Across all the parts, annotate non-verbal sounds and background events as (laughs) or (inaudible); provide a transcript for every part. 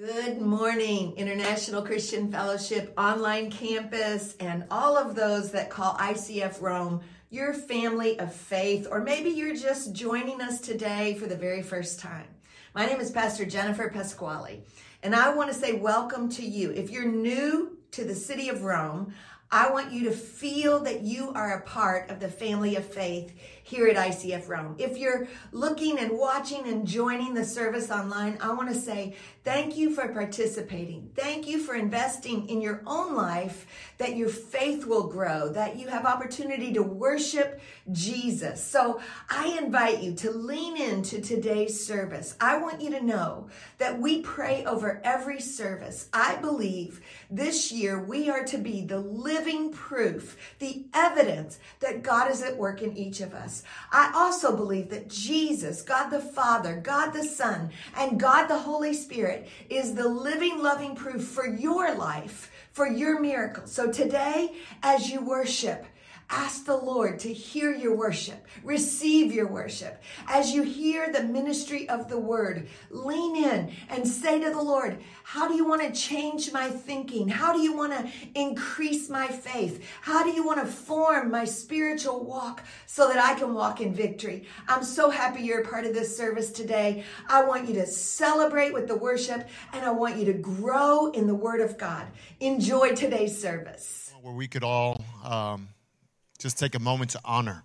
Good morning, International Christian Fellowship online campus, and all of those that call ICF Rome your family of faith, or maybe you're just joining us today for the very first time. My name is Pastor Jennifer Pasquale, and I want to say welcome to you. If you're new to the city of Rome, I want you to feel that you are a part of the family of faith here at ICF Rome. If you're looking and watching and joining the service online, I want to say thank you for participating. Thank you for investing in your own life that your faith will grow, that you have opportunity to worship Jesus. So I invite you to lean into today's service. I want you to know that we pray over every service. I believe this year we are to be the living proof, the evidence that God is at work in each of us. I also believe that Jesus, God the Father, God the Son, and God the Holy Spirit is the living, loving proof for your life, for your miracle. So today, as you worship, Ask the Lord to hear your worship, receive your worship. As you hear the ministry of the word, lean in and say to the Lord, How do you want to change my thinking? How do you want to increase my faith? How do you want to form my spiritual walk so that I can walk in victory? I'm so happy you're a part of this service today. I want you to celebrate with the worship and I want you to grow in the word of God. Enjoy today's service. Where we could all. Um just take a moment to honor.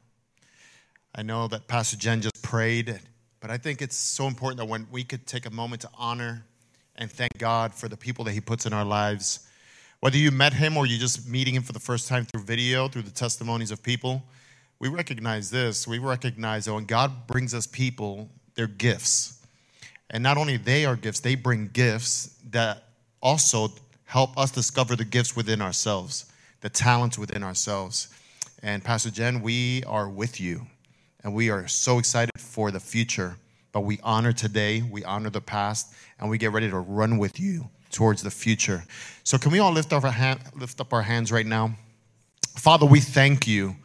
I know that Pastor Jen just prayed, but I think it's so important that when we could take a moment to honor and thank God for the people that He puts in our lives. Whether you met Him or you're just meeting Him for the first time through video, through the testimonies of people, we recognize this. We recognize that when God brings us people, they're gifts. And not only they are gifts, they bring gifts that also help us discover the gifts within ourselves, the talents within ourselves. And Pastor Jen, we are with you. And we are so excited for the future. But we honor today, we honor the past, and we get ready to run with you towards the future. So, can we all lift up our, hand, lift up our hands right now? Father, we thank you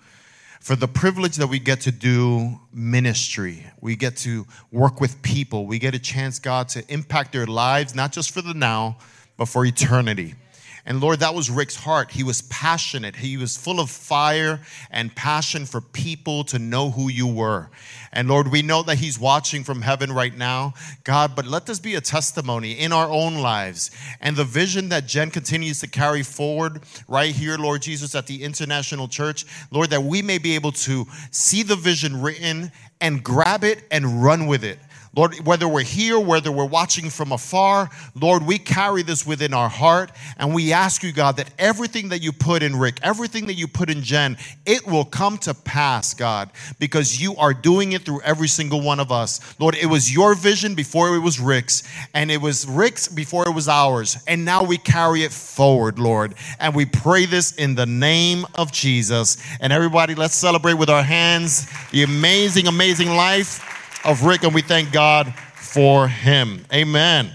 for the privilege that we get to do ministry. We get to work with people. We get a chance, God, to impact their lives, not just for the now, but for eternity. And Lord, that was Rick's heart. He was passionate. He was full of fire and passion for people to know who you were. And Lord, we know that he's watching from heaven right now, God, but let this be a testimony in our own lives. And the vision that Jen continues to carry forward right here, Lord Jesus, at the International Church, Lord, that we may be able to see the vision written and grab it and run with it. Lord, whether we're here, whether we're watching from afar, Lord, we carry this within our heart. And we ask you, God, that everything that you put in Rick, everything that you put in Jen, it will come to pass, God, because you are doing it through every single one of us. Lord, it was your vision before it was Rick's, and it was Rick's before it was ours. And now we carry it forward, Lord. And we pray this in the name of Jesus. And everybody, let's celebrate with our hands the amazing, amazing life of Rick, and we thank God for him. Amen.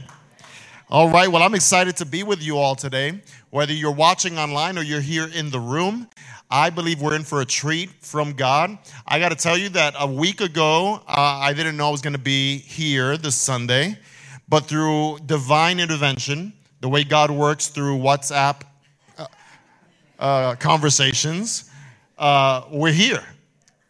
All right, well, I'm excited to be with you all today. Whether you're watching online or you're here in the room, I believe we're in for a treat from God. I got to tell you that a week ago, uh, I didn't know I was going to be here this Sunday, but through divine intervention, the way God works through WhatsApp uh, uh, conversations, uh, we're here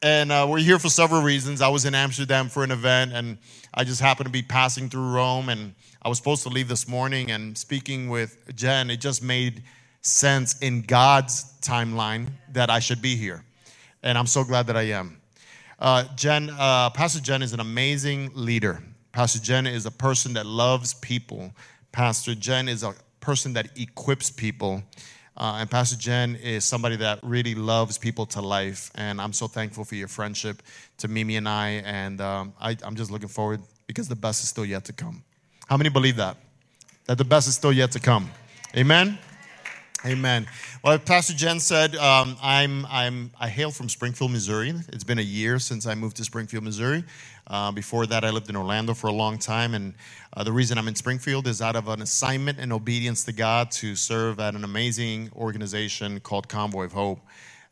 and uh, we're here for several reasons. I was in Amsterdam for an event, and I just happened to be passing through Rome, and I was supposed to leave this morning. And speaking with Jen, it just made sense in God's timeline that I should be here, and I'm so glad that I am. Uh, Jen, uh, Pastor Jen is an amazing leader. Pastor Jen is a person that loves people. Pastor Jen is a person that equips people. Uh, and Pastor Jen is somebody that really loves people to life. And I'm so thankful for your friendship to Mimi and I. And um, I, I'm just looking forward because the best is still yet to come. How many believe that? That the best is still yet to come. Amen? Amen. Well, Pastor Jen said, um, I'm, I'm, I hail from Springfield, Missouri. It's been a year since I moved to Springfield, Missouri. Uh, before that, I lived in Orlando for a long time. And uh, the reason I'm in Springfield is out of an assignment and obedience to God to serve at an amazing organization called Convoy of Hope.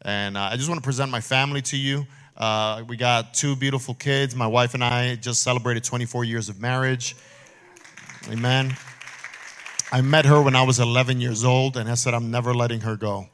And uh, I just want to present my family to you. Uh, we got two beautiful kids. My wife and I just celebrated 24 years of marriage. Amen. I met her when I was 11 years old, and I said, I'm never letting her go.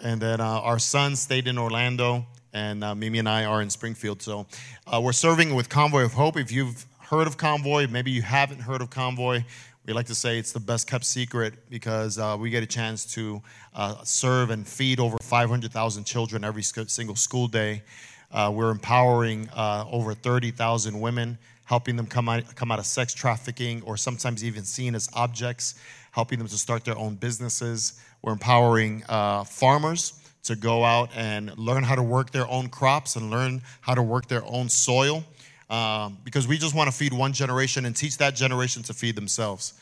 And then uh, our son stayed in Orlando, and uh, Mimi and I are in Springfield. So uh, we're serving with Convoy of Hope. If you've heard of Convoy, maybe you haven't heard of Convoy, we like to say it's the best kept secret because uh, we get a chance to uh, serve and feed over 500,000 children every single school day. Uh, we're empowering over 30,000 women helping them come out, come out of sex trafficking or sometimes even seen as objects, helping them to start their own businesses. We're empowering uh, farmers to go out and learn how to work their own crops and learn how to work their own soil uh, because we just want to feed one generation and teach that generation to feed themselves.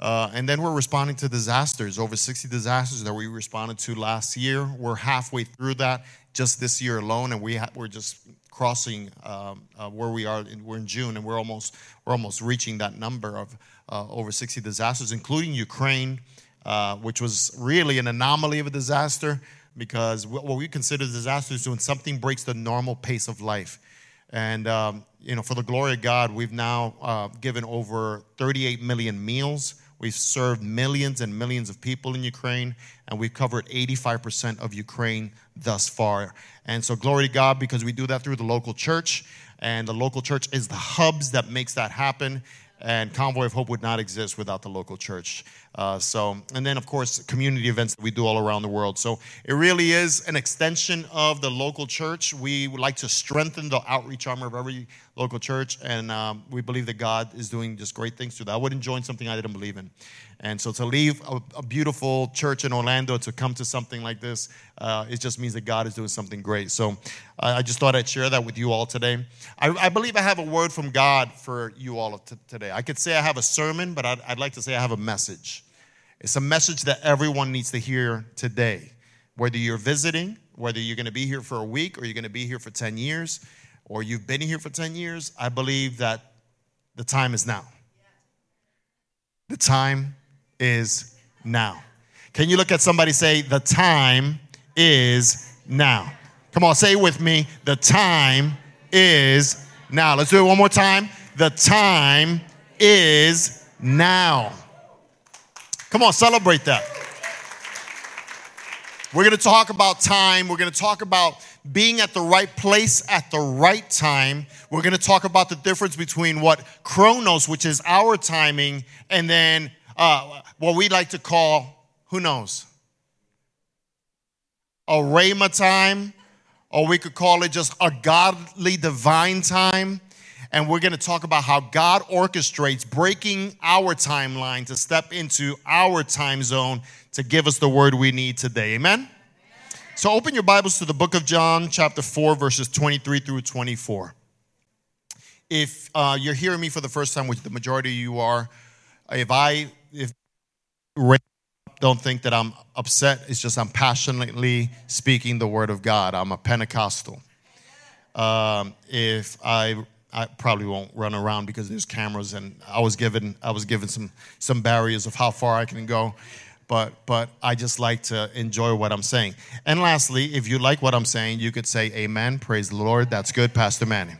Uh, and then we're responding to disasters, over 60 disasters that we responded to last year. We're halfway through that just this year alone, and we ha- we're just crossing um, uh, where we are. In, we're in June, and we're almost we're almost reaching that number of uh, over 60 disasters, including Ukraine, uh, which was really an anomaly of a disaster because what we consider disaster is when something breaks the normal pace of life. And um, you know, for the glory of God, we've now uh, given over 38 million meals. We've served millions and millions of people in Ukraine, and we've covered 85% of Ukraine thus far. And so, glory to God, because we do that through the local church, and the local church is the hubs that makes that happen. And Convoy of Hope would not exist without the local church. Uh, so, and then of course, community events that we do all around the world. So, it really is an extension of the local church. We would like to strengthen the outreach arm of every local church, and um, we believe that God is doing just great things through that. I wouldn't join something I didn't believe in. And so to leave a, a beautiful church in Orlando to come to something like this, uh, it just means that God is doing something great. So I just thought I'd share that with you all today. I, I, believe I have a word from God for you all t- today. I could say I have a sermon, but I'd, I'd like to say I have a message. It's a message that everyone needs to hear today. Whether you're visiting, whether you're going to be here for a week or you're going to be here for 10 years, or you've been here for 10 years, I believe that the time is now. The time is now. Can you look at somebody say, The time is now? Come on, say it with me. The time is now. Let's do it one more time. The time is now. Come on, celebrate that. We're going to talk about time. We're going to talk about being at the right place at the right time. We're going to talk about the difference between what chronos, which is our timing, and then uh, what we like to call, who knows, a rhema time, or we could call it just a godly divine time. And we're going to talk about how God orchestrates breaking our timeline to step into our time zone to give us the word we need today. Amen? So open your Bibles to the book of John, chapter 4, verses 23 through 24. If uh, you're hearing me for the first time, which the majority of you are, if I if don't think that I'm upset, it's just I'm passionately speaking the word of God. I'm a Pentecostal. Um, if I I probably won't run around because there's cameras and I was given I was given some some barriers of how far I can go but but I just like to enjoy what I'm saying. And lastly, if you like what I'm saying, you could say amen, praise the Lord. That's good, Pastor Manny.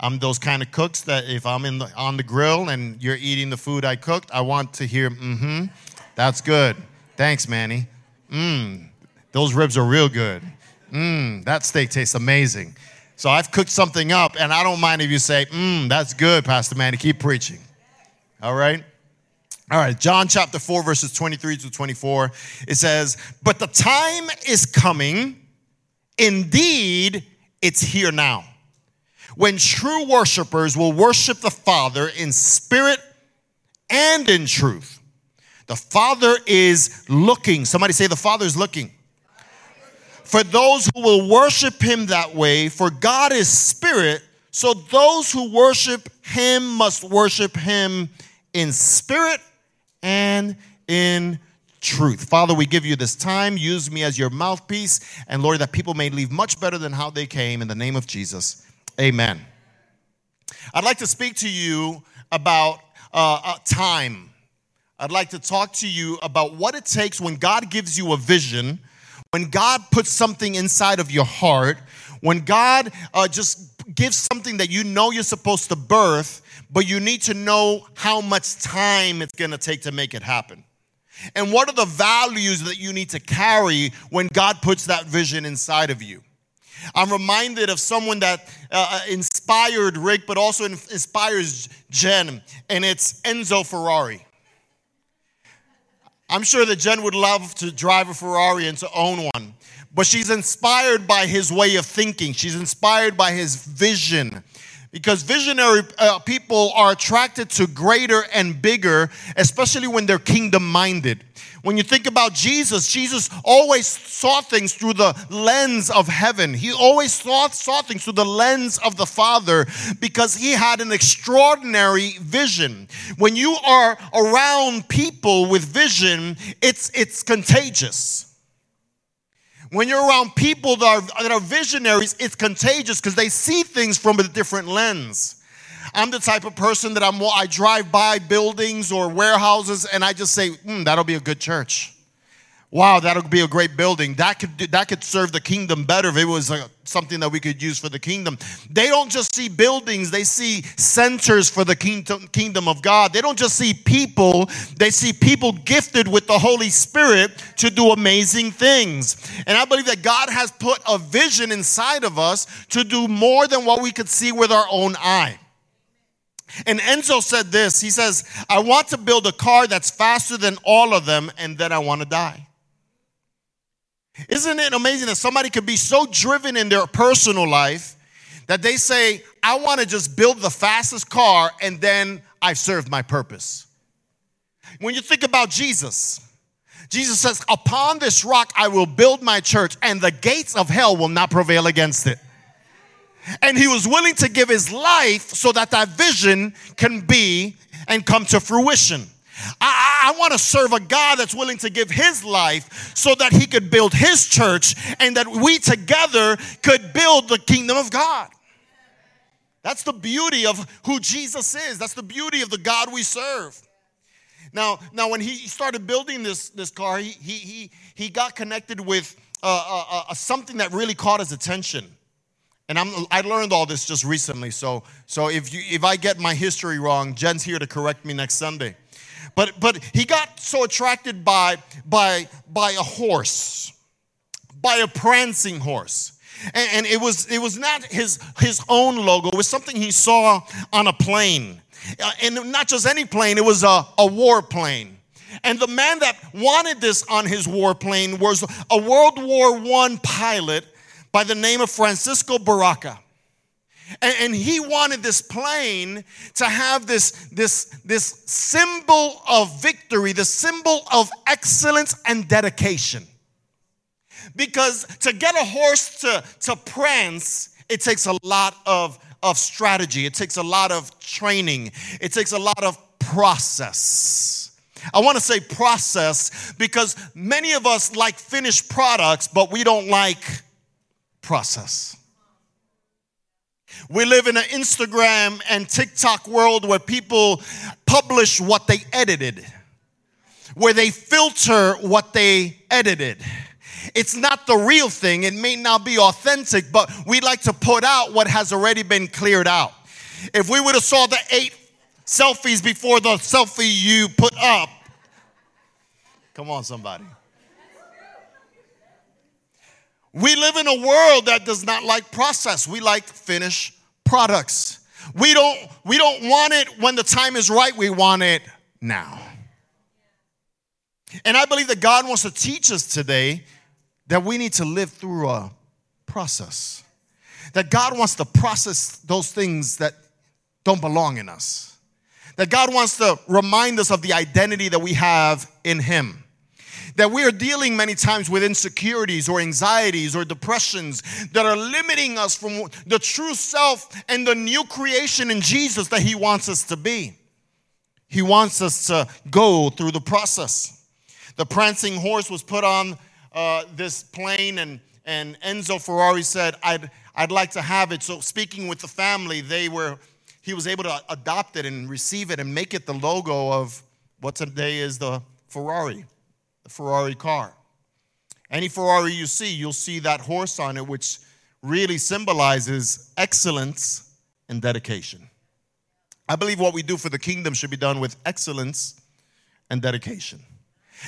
I'm those kind of cooks that if I'm in the, on the grill and you're eating the food I cooked, I want to hear mm-hmm. That's good. Thanks, Manny. Mmm. Those ribs are real good. Mmm. That steak tastes amazing. So I've cooked something up, and I don't mind if you say, mmm, that's good, Pastor Manny. Keep preaching. All right? All right, John chapter 4, verses 23 to 24. It says, But the time is coming, indeed, it's here now, when true worshipers will worship the Father in spirit and in truth. The Father is looking. Somebody say, The Father is looking. For those who will worship Him that way, for God is spirit, so those who worship Him must worship Him in spirit and in truth. Father, we give you this time. Use me as your mouthpiece. And Lord, that people may leave much better than how they came. In the name of Jesus, amen. I'd like to speak to you about uh, uh, time. I'd like to talk to you about what it takes when God gives you a vision, when God puts something inside of your heart, when God uh, just gives something that you know you're supposed to birth, but you need to know how much time it's going to take to make it happen. And what are the values that you need to carry when God puts that vision inside of you? I'm reminded of someone that uh, uh inspired Rick, but also inspires Jen, and it's Enzo Ferrari. I'm sure that Jen would love to drive a Ferrari and to own one, but she's inspired by his way of thinking. She's inspired by his vision. Because visionary uh, people are attracted to greater and bigger, especially when they're kingdom minded. When you think about Jesus, Jesus always saw things through the lens of heaven. He always saw, saw things through the lens of the Father because he had an extraordinary vision. When you are around people with vision, it's, it's contagious. When you're around people that are, that are visionaries, it's contagious because they see things from a different lens. I'm the type of person that I'm, I drive by buildings or warehouses and I just say, mm, that'll be a good church. Wow, that'll be a great building. That could that could serve the kingdom better if it was a, something that we could use for the kingdom. They don't just see buildings; they see centers for the kingdom, kingdom of God. They don't just see people; they see people gifted with the Holy Spirit to do amazing things. And I believe that God has put a vision inside of us to do more than what we could see with our own eye. And Enzo said this He says, I want to build a car that's faster than all of them, and then I want to die. Isn't it amazing that somebody could be so driven in their personal life that they say, I want to just build the fastest car and then I've served my purpose? When you think about Jesus, Jesus says, Upon this rock I will build my church, and the gates of hell will not prevail against it. And he was willing to give his life so that that vision can be and come to fruition. I, I want to serve a God that's willing to give his life so that he could build his church and that we together could build the kingdom of God. That's the beauty of who Jesus is. That's the beauty of the God we serve. Now, now when he started building this, this car, he, he, he, he got connected with uh, uh, uh, something that really caught his attention. And I'm, I learned all this just recently, so, so if, you, if I get my history wrong, Jen's here to correct me next Sunday. But, but he got so attracted by, by, by a horse, by a prancing horse. And, and it, was, it was not his, his own logo, it was something he saw on a plane. Uh, and not just any plane, it was a, a war plane. And the man that wanted this on his warplane was a World War I pilot by the name of Francisco Baracca. And, and, he wanted this plane to have this, this, this symbol of victory, the symbol of excellence and dedication. Because to get a horse to, to prance, it takes a lot of, of strategy, it takes a lot of training, it takes a lot of process. I want to say process because many of us like finished products, but we don't like process. We live in an Instagram and TikTok world where people publish what they edited, where they filter what they edited. It's not the real thing, it may not be authentic, but we like to put out what has already been cleared out. If we would have saw the eight selfies before the selfie you put up, come on, somebody. We live in a world that does not like process. We like finished products. We don't we don't want it when the time is right. We want it now. And I believe that God wants to teach us today that we need to live through a process. That God wants to process those things that don't belong in us. That God wants to remind us of the identity that we have in Him that we are dealing many times with insecurities or anxieties or depressions that are limiting us from the true self and the new creation in Jesus that He wants us to be. He wants us to go through the process. The prancing horse was put on uh, this plane, and, and Enzo Ferrari said, I'd, I'd like to have it. So, speaking with the family, they were, he was able to adopt it and receive it and make it the logo of what today is the Ferrari the Ferrari car. Any Ferrari you see, you'll see that horse on it, which really symbolizes excellence and dedication. I believe what we do for the kingdom should be done with excellence and dedication.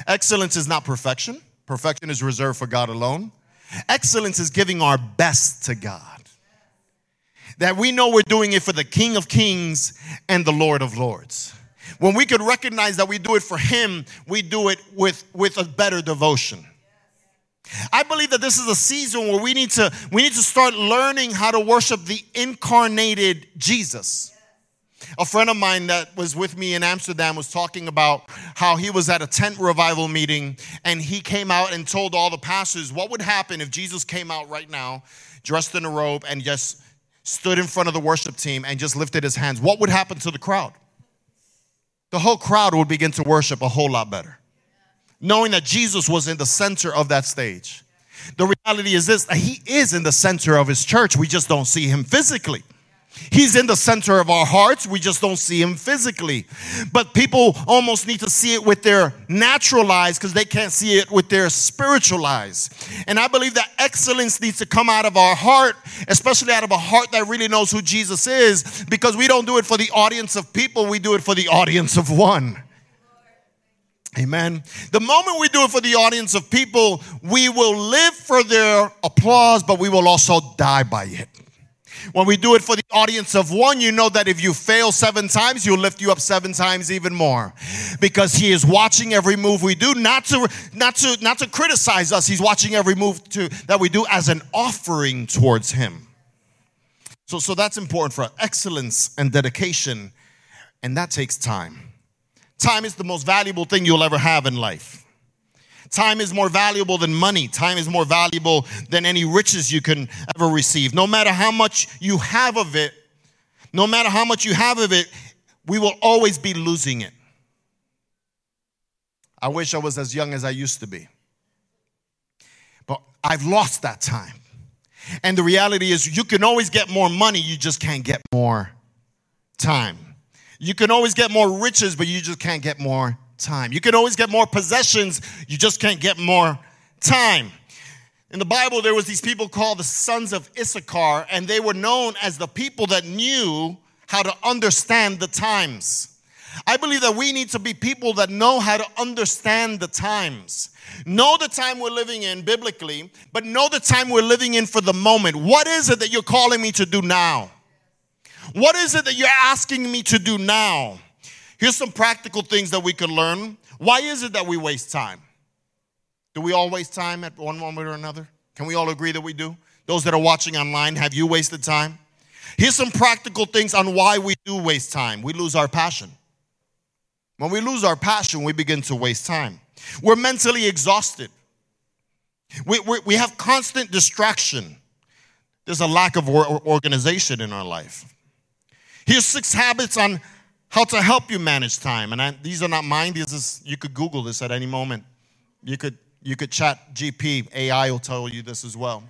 Excellence is not perfection, perfection is reserved for God alone. Excellence is giving our best to God. That we know we're doing it for the King of Kings and the Lord of Lords. When we could recognize that we do it for Him, we do it with, with a better devotion. I believe that this is a season where we need to we need to start learning how to worship the incarnated Jesus. A friend of mine that was with me in Amsterdam was talking about how he was at a tent revival meeting and he came out and told all the pastors what would happen if Jesus came out right now, dressed in a robe, and just stood in front of the worship team and just lifted his hands. What would happen to the crowd? The whole crowd would begin to worship a whole lot better, knowing that Jesus was in the center of that stage. The reality is this that he is in the center of his church. We just don't see him physically. He's in the center of our hearts. We just don't see him physically. But people almost need to see it with their natural eyes because they can't see it with their spiritual eyes. And I believe that excellence needs to come out of our heart, especially out of a heart that really knows who Jesus is, because we don't do it for the audience of people, we do it for the audience of one. Amen. The moment we do it for the audience of people, we will live for their applause, but we will also die by it. When we do it for the audience of one, you know that if you fail seven times, he'll lift you up seven times even more. Because he is watching every move we do, not to not to not to criticize us. He's watching every move to, that we do as an offering towards him. So, so that's important for excellence and dedication, and that takes time. Time is the most valuable thing you'll ever have in life. Time is more valuable than money. Time is more valuable than any riches you can ever receive. No matter how much you have of it, no matter how much you have of it, we will always be losing it. I wish I was as young as I used to be. But I've lost that time. And the reality is, you can always get more money, you just can't get more time. You can always get more riches, but you just can't get more time. You can always get more possessions, you just can't get more time. In the Bible, there was these people called the sons of Issachar, and they were known as the people that knew how to understand the times. I believe that we need to be people that know how to understand the times. Know the time we're living in biblically, but know the time we're living in for the moment. What is it that you're calling me to do now? What is it that you're asking me to do now? Here's some practical things that we could learn. Why is it that we waste time? Do we all waste time at one moment or another? Can we all agree that we do? Those that are watching online, have you wasted time? Here's some practical things on why we do waste time. We lose our passion. When we lose our passion, we begin to waste time. We're mentally exhausted. We, we, we have constant distraction. There's a lack of organization in our life. Here's six habits on how to help you manage time. And I, these are not mine. These is, you could Google this at any moment. You could, you could chat GP. AI will tell you this as well.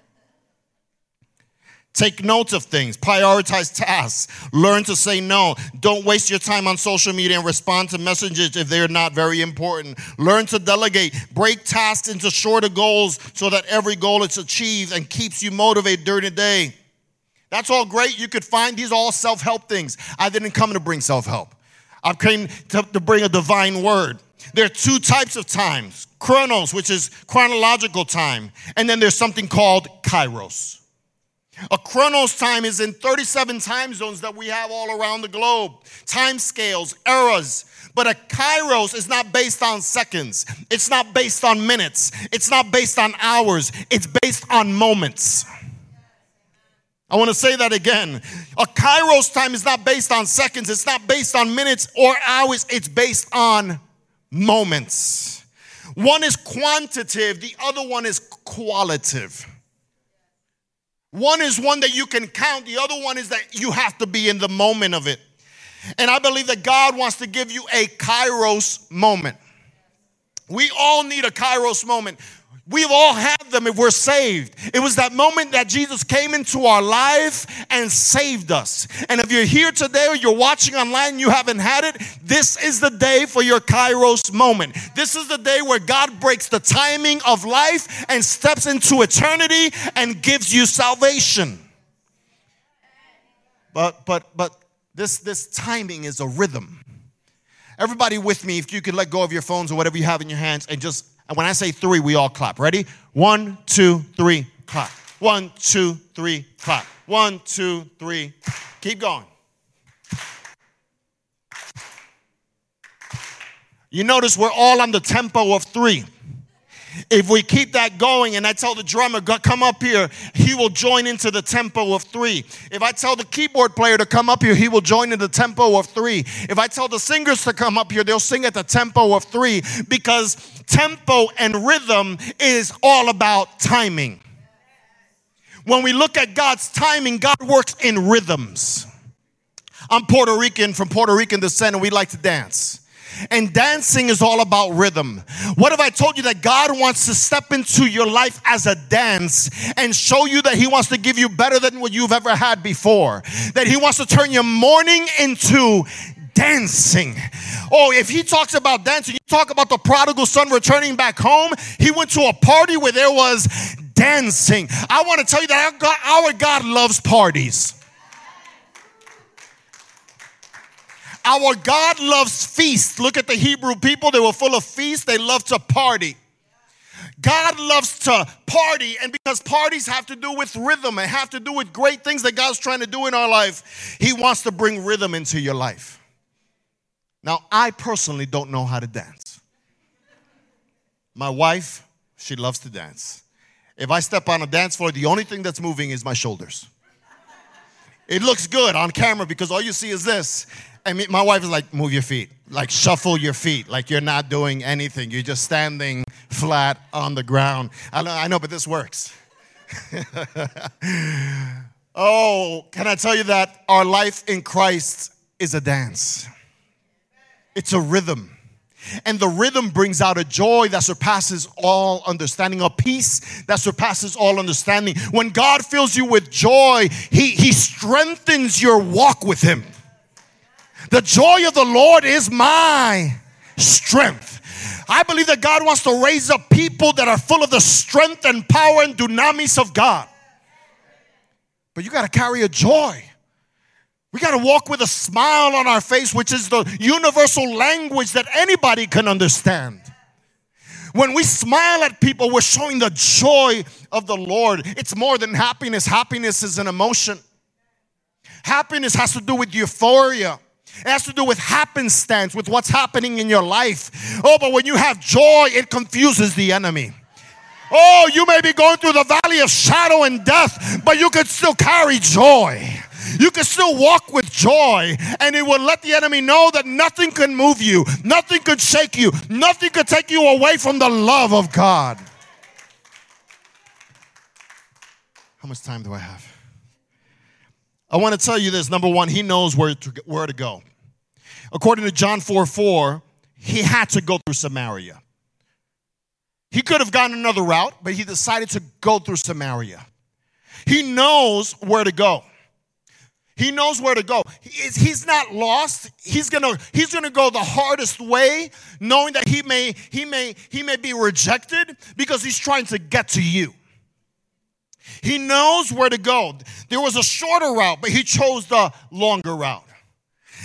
Take notes of things, prioritize tasks, learn to say no. Don't waste your time on social media and respond to messages if they're not very important. Learn to delegate, break tasks into shorter goals so that every goal is achieved and keeps you motivated during the day. That's all great. You could find these all self help things. I didn't come to bring self help, I came to, to bring a divine word. There are two types of times chronos, which is chronological time, and then there's something called kairos. A chronos time is in 37 time zones that we have all around the globe, time scales, eras. But a kairos is not based on seconds, it's not based on minutes, it's not based on hours, it's based on moments. I want to say that again. A kairos time is not based on seconds, it's not based on minutes or hours, it's based on moments. One is quantitative, the other one is qualitative. One is one that you can count, the other one is that you have to be in the moment of it. And I believe that God wants to give you a kairos moment. We all need a kairos moment. We've all had them if we're saved. It was that moment that Jesus came into our life and saved us. And if you're here today or you're watching online and you haven't had it, this is the day for your Kairos moment. This is the day where God breaks the timing of life and steps into eternity and gives you salvation. But but but this this timing is a rhythm. Everybody with me, if you could let go of your phones or whatever you have in your hands and just and when I say three, we all clap. Ready? One, two, three, clap. One, two, three, clap. One, two, three. Keep going. You notice we're all on the tempo of three. If we keep that going and I tell the drummer, come up here, he will join into the tempo of three. If I tell the keyboard player to come up here, he will join in the tempo of three. If I tell the singers to come up here, they'll sing at the tempo of three because tempo and rhythm is all about timing. When we look at God's timing, God works in rhythms. I'm Puerto Rican from Puerto Rican descent, and we like to dance. And dancing is all about rhythm. What if I told you that God wants to step into your life as a dance and show you that He wants to give you better than what you've ever had before? That He wants to turn your mourning into dancing. Oh, if he talks about dancing, you talk about the prodigal son returning back home. He went to a party where there was dancing. I want to tell you that our God, our God loves parties. Our God loves feasts. Look at the Hebrew people, they were full of feasts, they loved to party. God loves to party, and because parties have to do with rhythm and have to do with great things that God's trying to do in our life, He wants to bring rhythm into your life. Now, I personally don't know how to dance. My wife, she loves to dance. If I step on a dance floor, the only thing that's moving is my shoulders. It looks good on camera because all you see is this. I mean, my wife is like, move your feet, like shuffle your feet, like you're not doing anything. You're just standing flat on the ground. I know, I know but this works. (laughs) oh, can I tell you that our life in Christ is a dance? It's a rhythm. And the rhythm brings out a joy that surpasses all understanding, a peace that surpasses all understanding. When God fills you with joy, He, he strengthens your walk with Him. The joy of the Lord is my strength. I believe that God wants to raise up people that are full of the strength and power and dunamis of God. But you got to carry a joy. We got to walk with a smile on our face, which is the universal language that anybody can understand. When we smile at people, we're showing the joy of the Lord. It's more than happiness, happiness is an emotion. Happiness has to do with euphoria. It has to do with happenstance, with what's happening in your life. Oh, but when you have joy, it confuses the enemy. Oh, you may be going through the valley of shadow and death, but you can still carry joy. You can still walk with joy, and it will let the enemy know that nothing can move you, nothing could shake you, nothing could take you away from the love of God. How much time do I have? I want to tell you this. Number one, he knows where to, where to go. According to John 4 4, he had to go through Samaria. He could have gone another route, but he decided to go through Samaria. He knows where to go. He knows where to go. He's not lost. He's gonna he's gonna go the hardest way, knowing that he may he may he may be rejected because he's trying to get to you. He knows where to go. There was a shorter route, but he chose the longer route.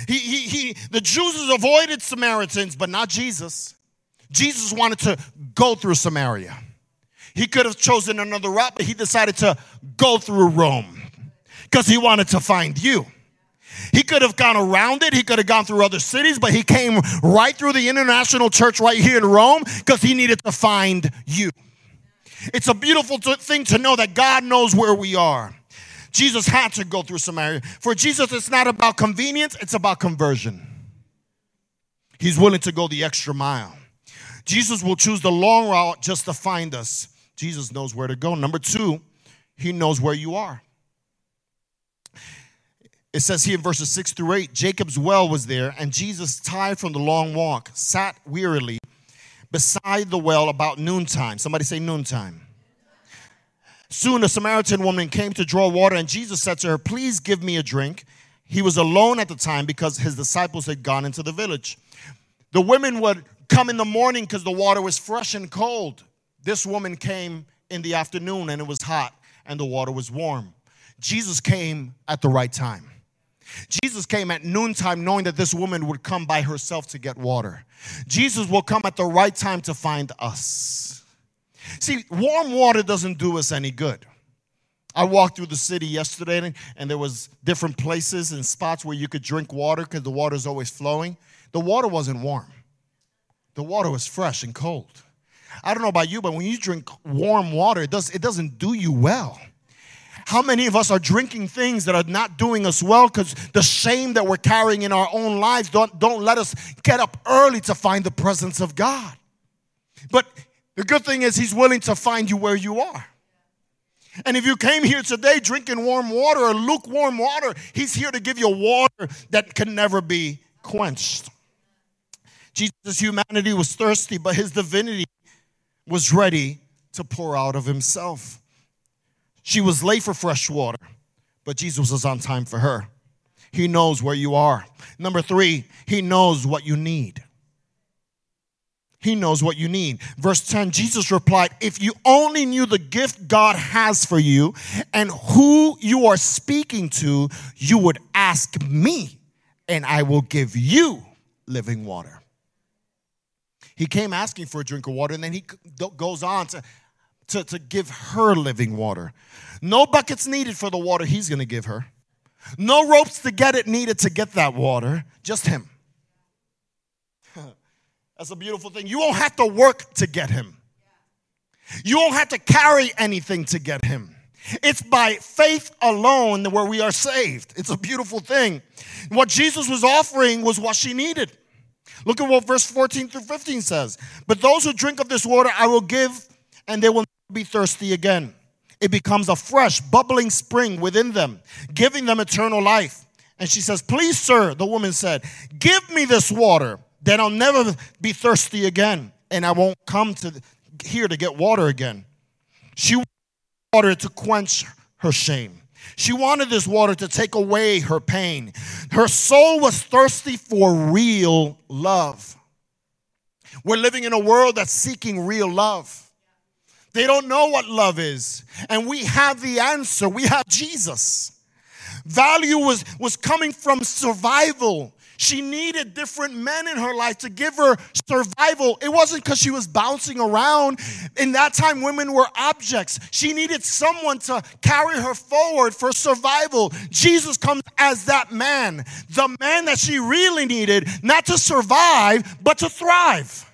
He, he, he, the Jews avoided Samaritans, but not Jesus. Jesus wanted to go through Samaria. He could have chosen another route, but he decided to go through Rome because he wanted to find you. He could have gone around it. He could have gone through other cities, but he came right through the international church right here in Rome because he needed to find you. It's a beautiful thing to know that God knows where we are. Jesus had to go through Samaria. For Jesus, it's not about convenience, it's about conversion. He's willing to go the extra mile. Jesus will choose the long route just to find us. Jesus knows where to go. Number two, he knows where you are. It says here in verses 6 through 8 Jacob's well was there, and Jesus, tired from the long walk, sat wearily beside the well about noontime. Somebody say noontime. Soon a Samaritan woman came to draw water, and Jesus said to her, Please give me a drink. He was alone at the time because his disciples had gone into the village. The women would come in the morning because the water was fresh and cold. This woman came in the afternoon and it was hot and the water was warm. Jesus came at the right time. Jesus came at noontime knowing that this woman would come by herself to get water. Jesus will come at the right time to find us. See, warm water doesn't do us any good. I walked through the city yesterday and there was different places and spots where you could drink water because the water is always flowing. The water wasn't warm. The water was fresh and cold. I don't know about you, but when you drink warm water, it, does, it doesn't do you well. How many of us are drinking things that are not doing us well because the shame that we're carrying in our own lives don't, don't let us get up early to find the presence of God? But the good thing is, He's willing to find you where you are. And if you came here today drinking warm water or lukewarm water, He's here to give you water that can never be quenched. Jesus' humanity was thirsty, but His divinity was ready to pour out of Himself. She was late for fresh water, but Jesus was on time for her. He knows where you are. Number three, He knows what you need. He knows what you need. Verse 10 Jesus replied, If you only knew the gift God has for you and who you are speaking to, you would ask me, and I will give you living water. He came asking for a drink of water, and then he goes on to, to, to give her living water. No buckets needed for the water he's going to give her. No ropes to get it needed to get that water, just him. (laughs) That's a beautiful thing. You won't have to work to get him. You won't have to carry anything to get him. It's by faith alone where we are saved. It's a beautiful thing. What Jesus was offering was what she needed. Look at what verse 14 through 15 says. But those who drink of this water I will give, and they will be thirsty again. It becomes a fresh, bubbling spring within them, giving them eternal life. And she says, Please, sir, the woman said, Give me this water then I'll never be thirsty again, and I won't come to here to get water again. She wanted water to quench her shame. She wanted this water to take away her pain. Her soul was thirsty for real love. We're living in a world that's seeking real love. They don't know what love is. And we have the answer. We have Jesus. Value was, was coming from survival. She needed different men in her life to give her survival. It wasn't because she was bouncing around. In that time, women were objects. She needed someone to carry her forward for survival. Jesus comes as that man, the man that she really needed, not to survive, but to thrive.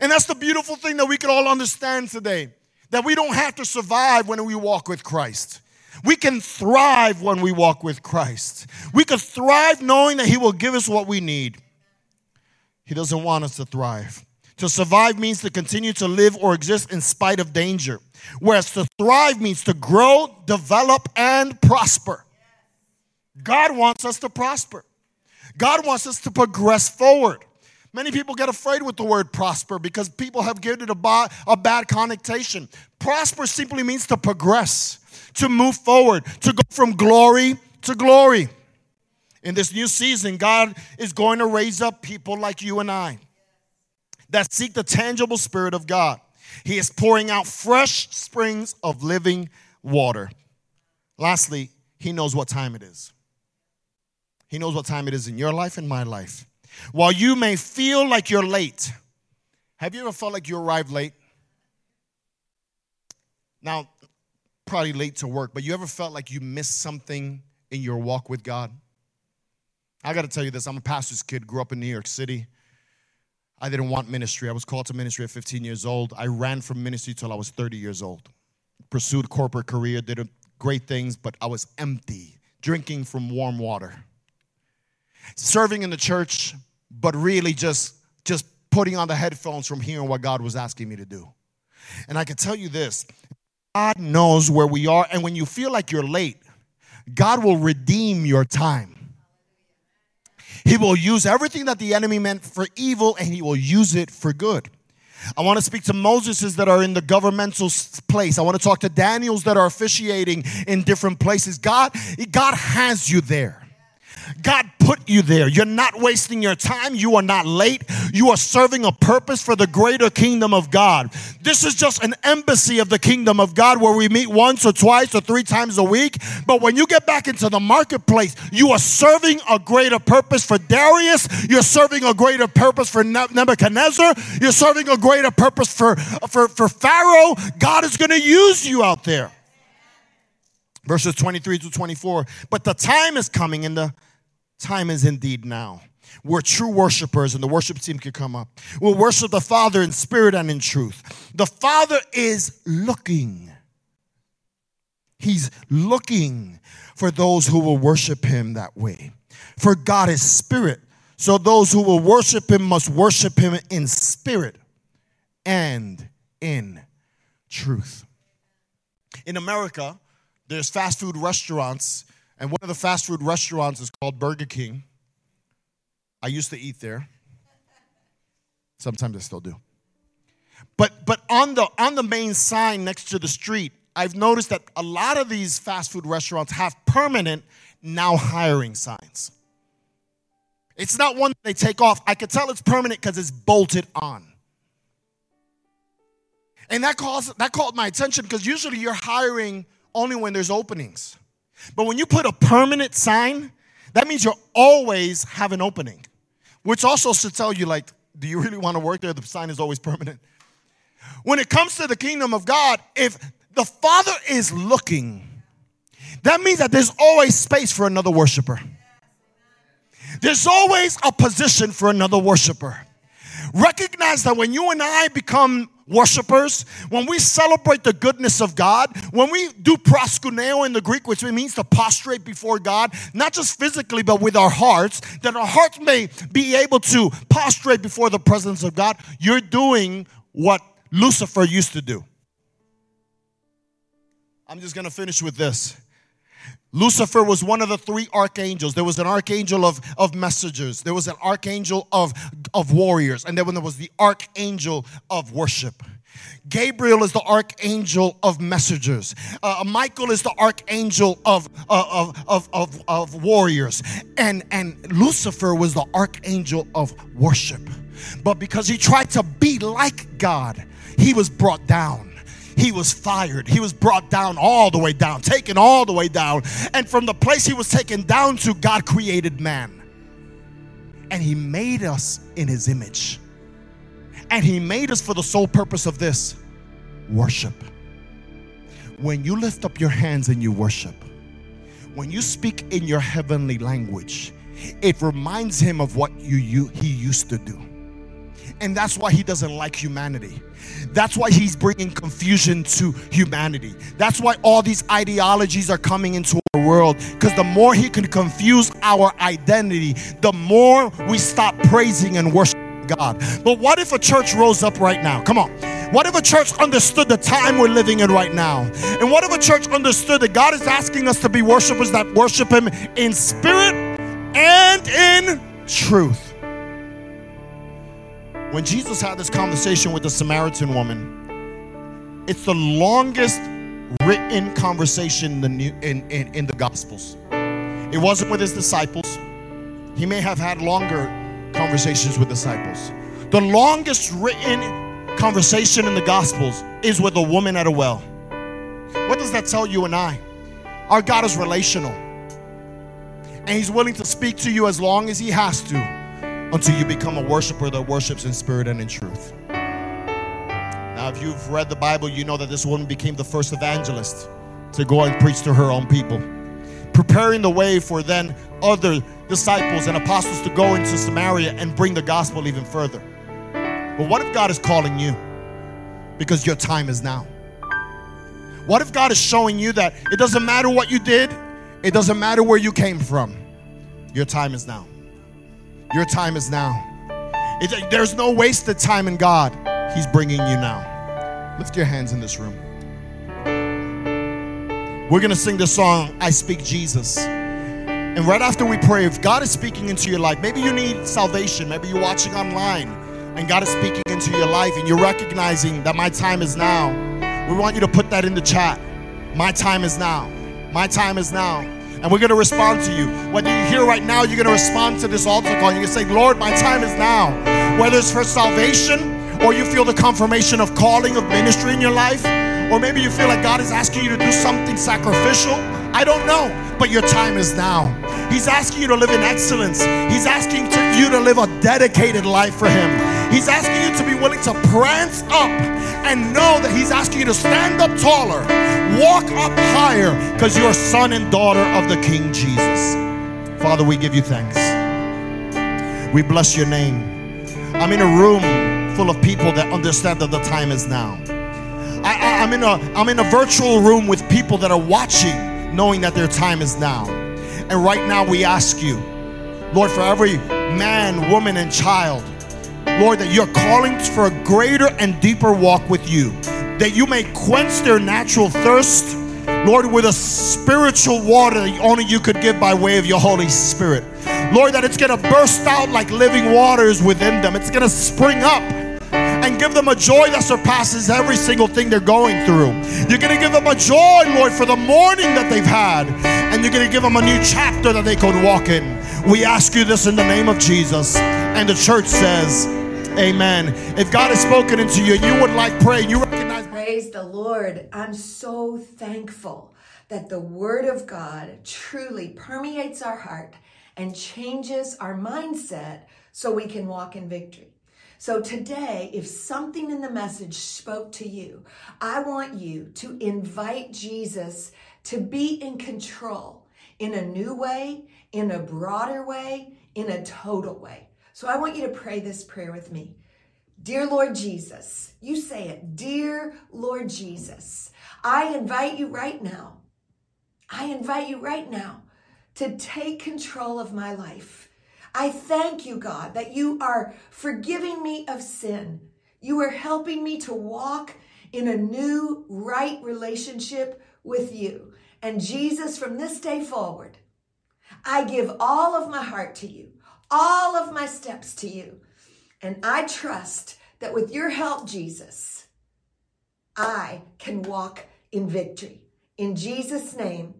And that's the beautiful thing that we can all understand today that we don't have to survive when we walk with Christ. We can thrive when we walk with Christ. We can thrive knowing that He will give us what we need. He doesn't want us to thrive. To survive means to continue to live or exist in spite of danger, whereas to thrive means to grow, develop, and prosper. God wants us to prosper. God wants us to progress forward. Many people get afraid with the word prosper because people have given it a, a bad connotation. Prosper simply means to progress to move forward, to go from glory to glory. In this new season, God is going to raise up people like you and I that seek the tangible Spirit of God. He is pouring out fresh springs of living water. Lastly, He knows what time it is. He knows what time it is in your life and my life. While you may feel like you're late, have you ever felt like you arrived late? Now, probably late to work, but you ever felt like you missed something in your walk with God? I got to tell you this I'm a pastor's kid, grew up in New York City. I didn't want ministry. I was called to ministry at 15 years old. I ran from ministry till I was 30 years old. Pursued corporate career, did great things, but I was empty, drinking from warm water. Serving in the church, but really just just putting on the headphones from hearing what God was asking me to do. And I can tell you this, God knows where we are. And when you feel like you're late, God will redeem your time. He will use everything that the enemy meant for evil and he will use it for good. I want to speak to Moseses that are in the governmental place. I want to talk to Daniels that are officiating in different places. God, God has you there. God put you there. You're not wasting your time. You are not late. You are serving a purpose for the greater kingdom of God. This is just an embassy of the kingdom of God where we meet once or twice or three times a week. But when you get back into the marketplace, you are serving a greater purpose for Darius. You're serving a greater purpose for Nebuchadnezzar. You're serving a greater purpose for, for, for Pharaoh. God is going to use you out there. Verses 23 to 24. But the time is coming in the time is indeed now. We're true worshipers, and the worship team can come up. We'll worship the Father in spirit and in truth. The Father is looking. He's looking for those who will worship Him that way. For God is spirit, so those who will worship Him must worship Him in spirit and in truth. In America, there's fast food restaurants and one of the fast food restaurants is called Burger King. I used to eat there. Sometimes I still do. But but on the on the main sign next to the street, I've noticed that a lot of these fast food restaurants have permanent now hiring signs. It's not one they take off. I could tell it's permanent because it's bolted on. And that calls that caught my attention because usually you're hiring only when there's openings. But when you put a permanent sign, that means you always have an opening, which also should tell you, like, do you really want to work there? The sign is always (laughs) permanent. When it comes to the kingdom of God, if the Father is looking, that means that there's always space for another worshiper. There's always a position for another worshiper. Recognize that when you and I become worshipers, when we celebrate the goodness of God, when we do proskuneo in the Greek, which means to prostrate before God, not just physically, but with our hearts, that our hearts may be able to prostrate before the presence of God, you're doing what Lucifer used to do. I'm just going to finish with this. Lucifer was one of the three archangels. There was an archangel of, of messengers, there was an archangel of, of warriors, and then there was the archangel of worship. Gabriel is the archangel of messengers. Uh, Michael is the archangel of, uh, of, of, of, of warriors. And, and Lucifer was the archangel of worship. But because he tried to be like God, he was brought down he was fired. He was brought down all the way down, taken all the way down. And from the place he was taken down to, God created man. And he made us in his image. And he made us for the sole purpose of this worship. When you lift up your hands and you worship, when you speak in your heavenly language, it reminds him of what you, you he used to do. And that's why he doesn't like humanity. That's why he's bringing confusion to humanity. That's why all these ideologies are coming into our world. Because the more he can confuse our identity, the more we stop praising and worshiping God. But what if a church rose up right now? Come on. What if a church understood the time we're living in right now? And what if a church understood that God is asking us to be worshipers that worship Him in spirit and in truth? When Jesus had this conversation with the Samaritan woman, it's the longest written conversation in in, in, in the Gospels. It wasn't with his disciples. He may have had longer conversations with disciples. The longest written conversation in the Gospels is with a woman at a well. What does that tell you and I? Our God is relational. And He's willing to speak to you as long as He has to until you become a worshiper that worships in spirit and in truth. Now, if you've read the Bible, you know that this woman became the first evangelist to go and preach to her own people, preparing the way for then other disciples and apostles to go into Samaria and bring the gospel even further. But what if God is calling you? Because your time is now. What if God is showing you that it doesn't matter what you did, it doesn't matter where you came from, your time is now. Your time is now. It, there's no wasted time in God. He's bringing you now. Lift your hands in this room. We're going to sing the song, I Speak Jesus. And And right after we pray, if God is speaking into your life, maybe you need salvation, maybe you're watching online and God is speaking into your life and you're recognizing that my time is now. We want you to put that in the chat. My time is now. My time is now. And we're going to respond to you. Whether you're here right now, you're going to respond to this altar call. Going to say, Lord, my time is now. Whether it's for salvation or you feel the confirmation of calling of ministry in your life, or maybe you feel like God is asking you to do something sacrificial. I don't know, but your time is now. He's asking you to live in excellence. He's asking to, you to live a dedicated life for Him. He's asking you to be willing to prance up and know that He's asking you to stand up taller, walk up higher, because you're son and daughter of the King Jesus. Father, we give you thanks. We bless your name. I'm in a room full of people that understand that the time is now. I, am in a I'm in a virtual room with people that are watching, knowing that their time is now. And right now we ask you, Lord, for every man, woman, and child, Lord, that you're calling for a greater and deeper walk with you, that you may quench their natural thirst, Lord, with a spiritual water that only you could give by way of your Holy Spirit. Lord, that it's going to burst out like living waters within them. It's going to spring up and give them a joy that surpasses every single thing they're going through. You're going to give them a joy, Lord, for the mourning that they've had, and you're going to give them a new chapter that they could walk in. We ask you this in the name of Jesus. And the church says, Amen. If God has spoken into you and you would like pray, you recognize. Praise the Lord. I'm so thankful that the Word of God truly permeates our heart and changes our mindset so we can walk in victory. So today, if something in the message spoke to you, I want you to invite Jesus to be in control in a new way, in a broader way, in a total way. So I want you to pray this prayer with me. Dear Lord Jesus, you say it. Dear Lord Jesus, I invite you right now. I invite you right now to take control of my life. I thank you, God, that you are forgiving me of sin. You are helping me to walk in a new, right relationship with you. And Jesus, from this day forward, I give all of my heart to you, all of my steps to you. And I trust that with your help, Jesus, I can walk in victory. In Jesus' name,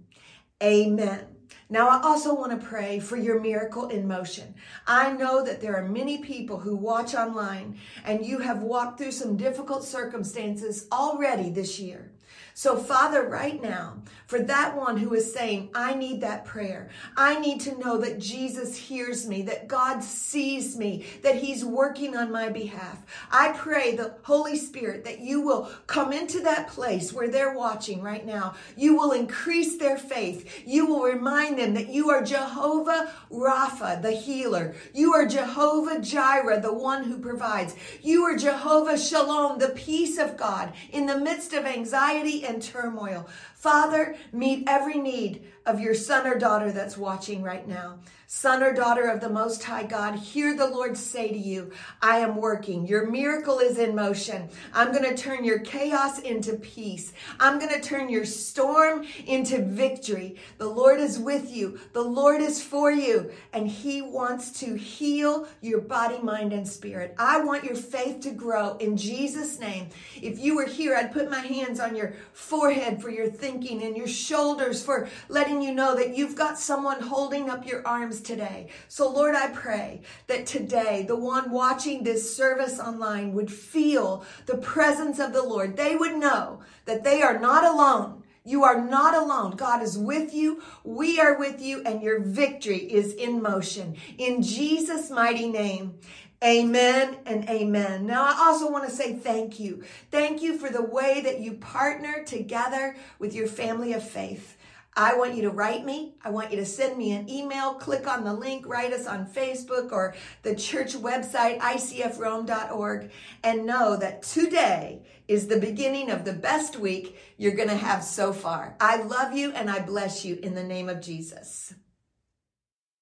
amen. Now, I also want to pray for your miracle in motion. I know that there are many people who watch online and you have walked through some difficult circumstances already this year. So, Father, right now, for that one who is saying, I need that prayer, I need to know that Jesus hears me, that God sees me, that He's working on my behalf. I pray the Holy Spirit that you will come into that place where they're watching right now. You will increase their faith. You will remind them that you are Jehovah Rapha, the healer. You are Jehovah Jireh, the one who provides. You are Jehovah Shalom, the peace of God in the midst of anxiety and turmoil. Father, meet every need of your son or daughter that's watching right now. Son or daughter of the Most High God, hear the Lord say to you, I am working. Your miracle is in motion. I'm going to turn your chaos into peace. I'm going to turn your storm into victory. The Lord is with you. The Lord is for you. And He wants to heal your body, mind, and spirit. I want your faith to grow in Jesus' name. If you were here, I'd put my hands on your forehead for your thinking and your shoulders for letting you know that you've got someone holding up your arms today. So, Lord, I pray that today the one watching this service online would feel the presence of the Lord. They would know that they are not alone. You are not alone. God is with you. We are with you, and your victory is in motion. In Jesus' mighty name. Amen and amen. Now, I also want to say thank you. Thank you for the way that you partner together with your family of faith. I want you to write me. I want you to send me an email. Click on the link, write us on Facebook or the church website, icfrome.org, and know that today is the beginning of the best week you're going to have so far. I love you and I bless you in the name of Jesus.